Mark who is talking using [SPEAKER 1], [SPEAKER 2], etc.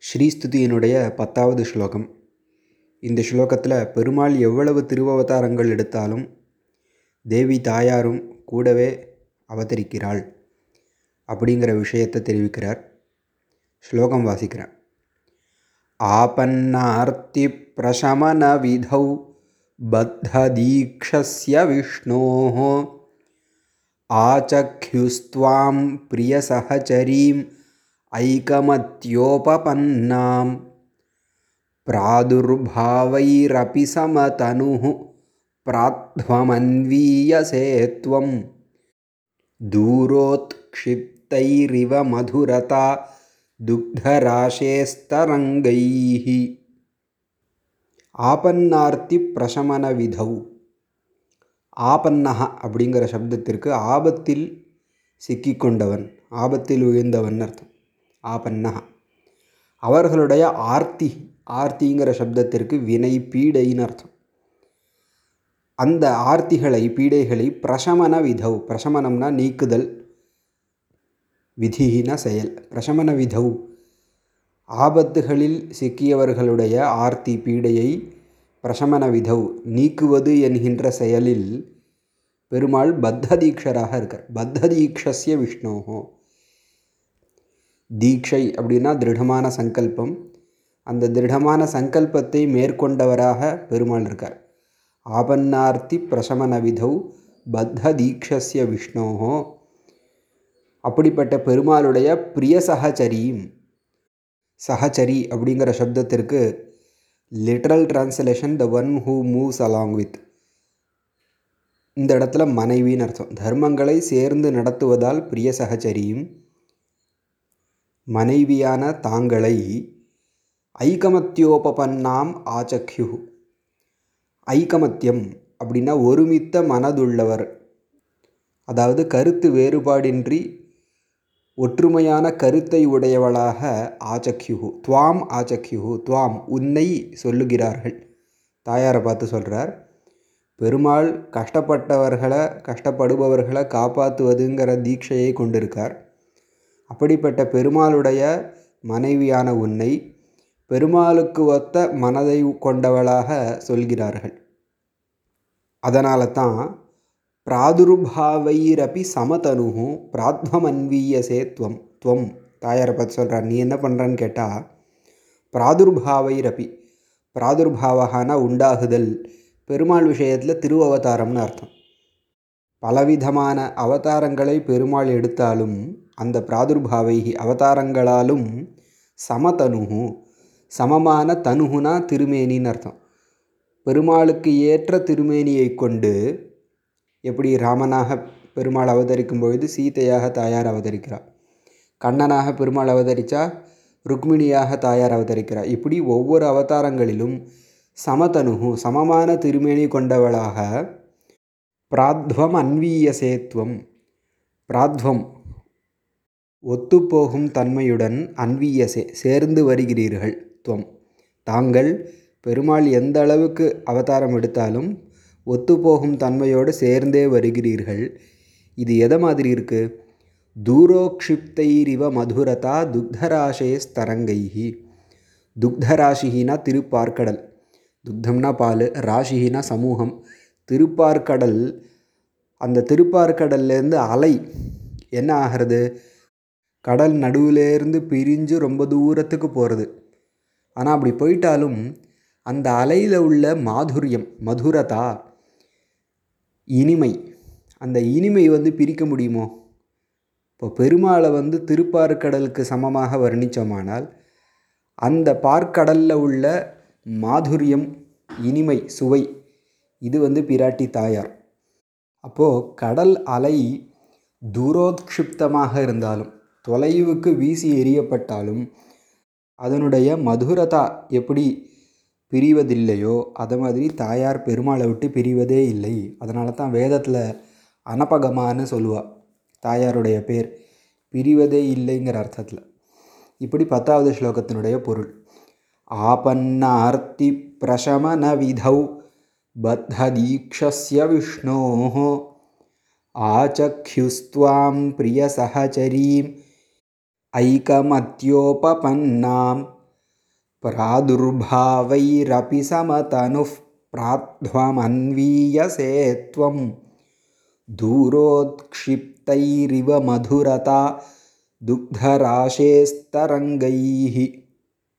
[SPEAKER 1] ஸ்ரீஸ்துதியினுடைய பத்தாவது ஸ்லோகம். இந்த ஸ்லோகத்தில் பெருமாள் எவ்வளவு திருவவதாரங்கள் எடுத்தாலும் தேவி தாயாரும் கூடவே அவதரிக்கிறாள் அப்படிங்கிற விஷயத்தை தெரிவிக்கிறார். ஸ்லோகம் வாசிக்கிறேன். ஆபன்னார்த்தி பிரசமன விதௌ பத்த பத்ததீக்ஷஸ்ய விஷ்ணோ ஆச்சக்யுஸ்துவாம் பிரியசகச்சரீம் ऐकमत्योपपन्नां प्रादुर्भावैरपि समतनुः प्राध्वमन्वीयसे त्वं दूरोत्क्षिप्तैरिव मधुरता दुग्धराशेस्तरङ्गैः ஆபன்னார்த்தி பிரசமன விதௌ ஆபன்னஹ அப்படிங்கிற சப்தத்திற்கு ஆபத்தில் சிக்கிக்கொண்டவன் ஆபத்தில் விழுந்தவன் அர்த்தம் ஆபன்னஹ அவர்களுடைய ஆர்த்தி ஆர்த்திங்கிற சப்தத்திற்கு வினை பீடைன்னு அர்த்தம். அந்த ஆர்த்திகளை பீடைகளை பிரசமன விதௌ பிரசமனம்னா நீக்குதல் விதிகின செயல் பிரசமன விதௌ ஆபத்துகளில் சிக்கியவர்களுடைய ஆர்த்தி பீடையை பிரசமன விதௌ நீக்குவது என்கின்ற செயலில் பெருமாள் பத்ததீக்ஷராக இருக்கார். பத்த தீக்ஷஸ்ய தீட்சை அப்படின்னா திருடமான சங்கல்பம். அந்த திருடமான சங்கல்பத்தை மேற்கொண்டவராக பெருமாள் இருக்கார். ஆபன்னார்த்தி பிரசமன விதௌ பத்த தீக்ஷஸ்ய விஷ்ணோஹோ. அப்படிப்பட்ட பெருமாளுடைய பிரிய சகச்சரியும் சஹச்சரி அப்படிங்கிற சப்தத்திற்கு literal translation the one who moves along with இந்த இடத்துல மனைவின்னு அர்த்தம். தர்மங்களை சேர்ந்து நடத்துவதால் பிரிய சகச்சரியும் மனைவியான தாங்களை ஐகமத்தியோபபன்னாம் ஆச்சக்யு ஐகமத்தியம் அப்படின்னா ஒருமித்த மனதுள்ளவர். அதாவது கருத்து வேறுபாடின்றி ஒற்றுமையான கருத்தை உடையவளாக ஆச்சக்யுகு துவாம் ஆச்சக்யுகு துவாம் உன்னை சொல்லுகிறார்கள். தாயாரை பார்த்து சொல்கிறார் பெருமாள் கஷ்டப்பட்டவர்களை கஷ்டப்படுபவர்களை காப்பாற்றுவதுங்கிற தீட்சையை கொண்டிருக்கார். அப்படிப்பட்ட பெருமாளுடைய மனைவியான உன்னை பெருமாளுக்கு ஒத்த மனதை கொண்டவளாக சொல்கிறார்கள். அதனால தான் பிராதுர்பாவைரப்பி சமதனு பிராத்வமன்வீயசே துவம் துவம். தாயாரை பார்த்து சொல்கிறார் நீ என்ன பண்ணுறன்னு கேட்டால் பிராதுர்பாவைரபி பிராதுர்பாவகான உண்டாகுதல் பெருமாள் விஷயத்தில் திருவவதாரம்னு அர்த்தம். பலவிதமான அவதாரங்களை பெருமாள் எடுத்தாலும் அந்த பிராதுர்பாவை அவதாரங்களாலும் சமதனு சமமான தனுகுனா திருமேனின்னு அர்த்தம். பெருமாளுக்கு ஏற்ற திருமேனியை கொண்டு எப்படி ராமனாக பெருமாள் அவதரிக்கும் பொழுது சீதையாக தாயார் அவதரிக்கிறார். கண்ணனாக பெருமாள் அவதரித்தா ருக்மிணியாக தாயார் அவதரிக்கிறார். இப்படி ஒவ்வொரு அவதாரங்களிலும் சமதனுகு சமமான திருமேனி கொண்டவளாக பிராத்வம் அன்வீயசேத்வம் பிராத்வம் ஒத்துப்போகும் தன்மையுடன் அன்வீயசே சேர்ந்து வருகிறீர்கள். துவம். தாங்கள் பெருமாள் எந்த அளவுக்கு அவதாரம் எடுத்தாலும் ஒத்துப்போகும் தன்மையோடு சேர்ந்தே வருகிறீர்கள். இது எதை மாதிரி இருக்குது தூரோக்ஷிப்தைரிவ மதுரதா துக்தராசே ஸ்தரங்கைஹி துக்தராசினா திருப்பார்க்கடல். துக்தம்னா பால் ராசிகினா சமூகம். திருப்பார்க்கடல் அந்த திருப்பார்க்கடல்லேருந்து அலை. என்ன ஆகிறது? கடல் நடுவிலேருந்து பிரிஞ்சு ரொம்ப தூரத்துக்கு போகிறது ஆனால் அப்படி போயிட்டாலும் அந்த அலையில் உள்ள மாதுரியம் மதுரதா இனிமை அந்த இனிமை வந்து பிரிக்க முடியுமோ? இப்போ பெருமாளை வந்து திருப்பார்க்கடலுக்கு சமமாக வர்ணித்தோமானால் அந்த பார்க்கடலில் உள்ள மாதுரியம் இனிமை சுவை இது வந்து பிராட்டி தாயார். அப்போது கடல் அலை தூரோத்க்ஷிப்தமாக இருந்தாலும் தொலைவுக்கு வீசி எறியப்பட்டாலும் அதனுடைய மதுரதா எப்படி பிரிவதில்லையோ அதை மாதிரி தாயார் பெருமாளை விட்டு பிரிவதே இல்லை. அதனால தான் வேதத்தில் அனபகமான்னு சொல்லுவாள் தாயாருடைய பேர் பிரிவதே இல்லைங்கிற அர்த்தத்தில். இப்படி பத்தாவது ஸ்லோகத்தினுடைய பொருள். ஆபன்னார்த்தி பிரசமன விதௌ பத்ததீக்ஷஸ்ய விஷ்ணோ ஆச்சக்யுஸ்துவாம் பிரிய ऐकमत्योपपन्नां प्रादुर्भावैरपि समतनुः प्राध्वमन्वीयसे त्वं दूरोत्क्षिप्तैरिव मधुरता दुग्धराशेस्तरङ्गैः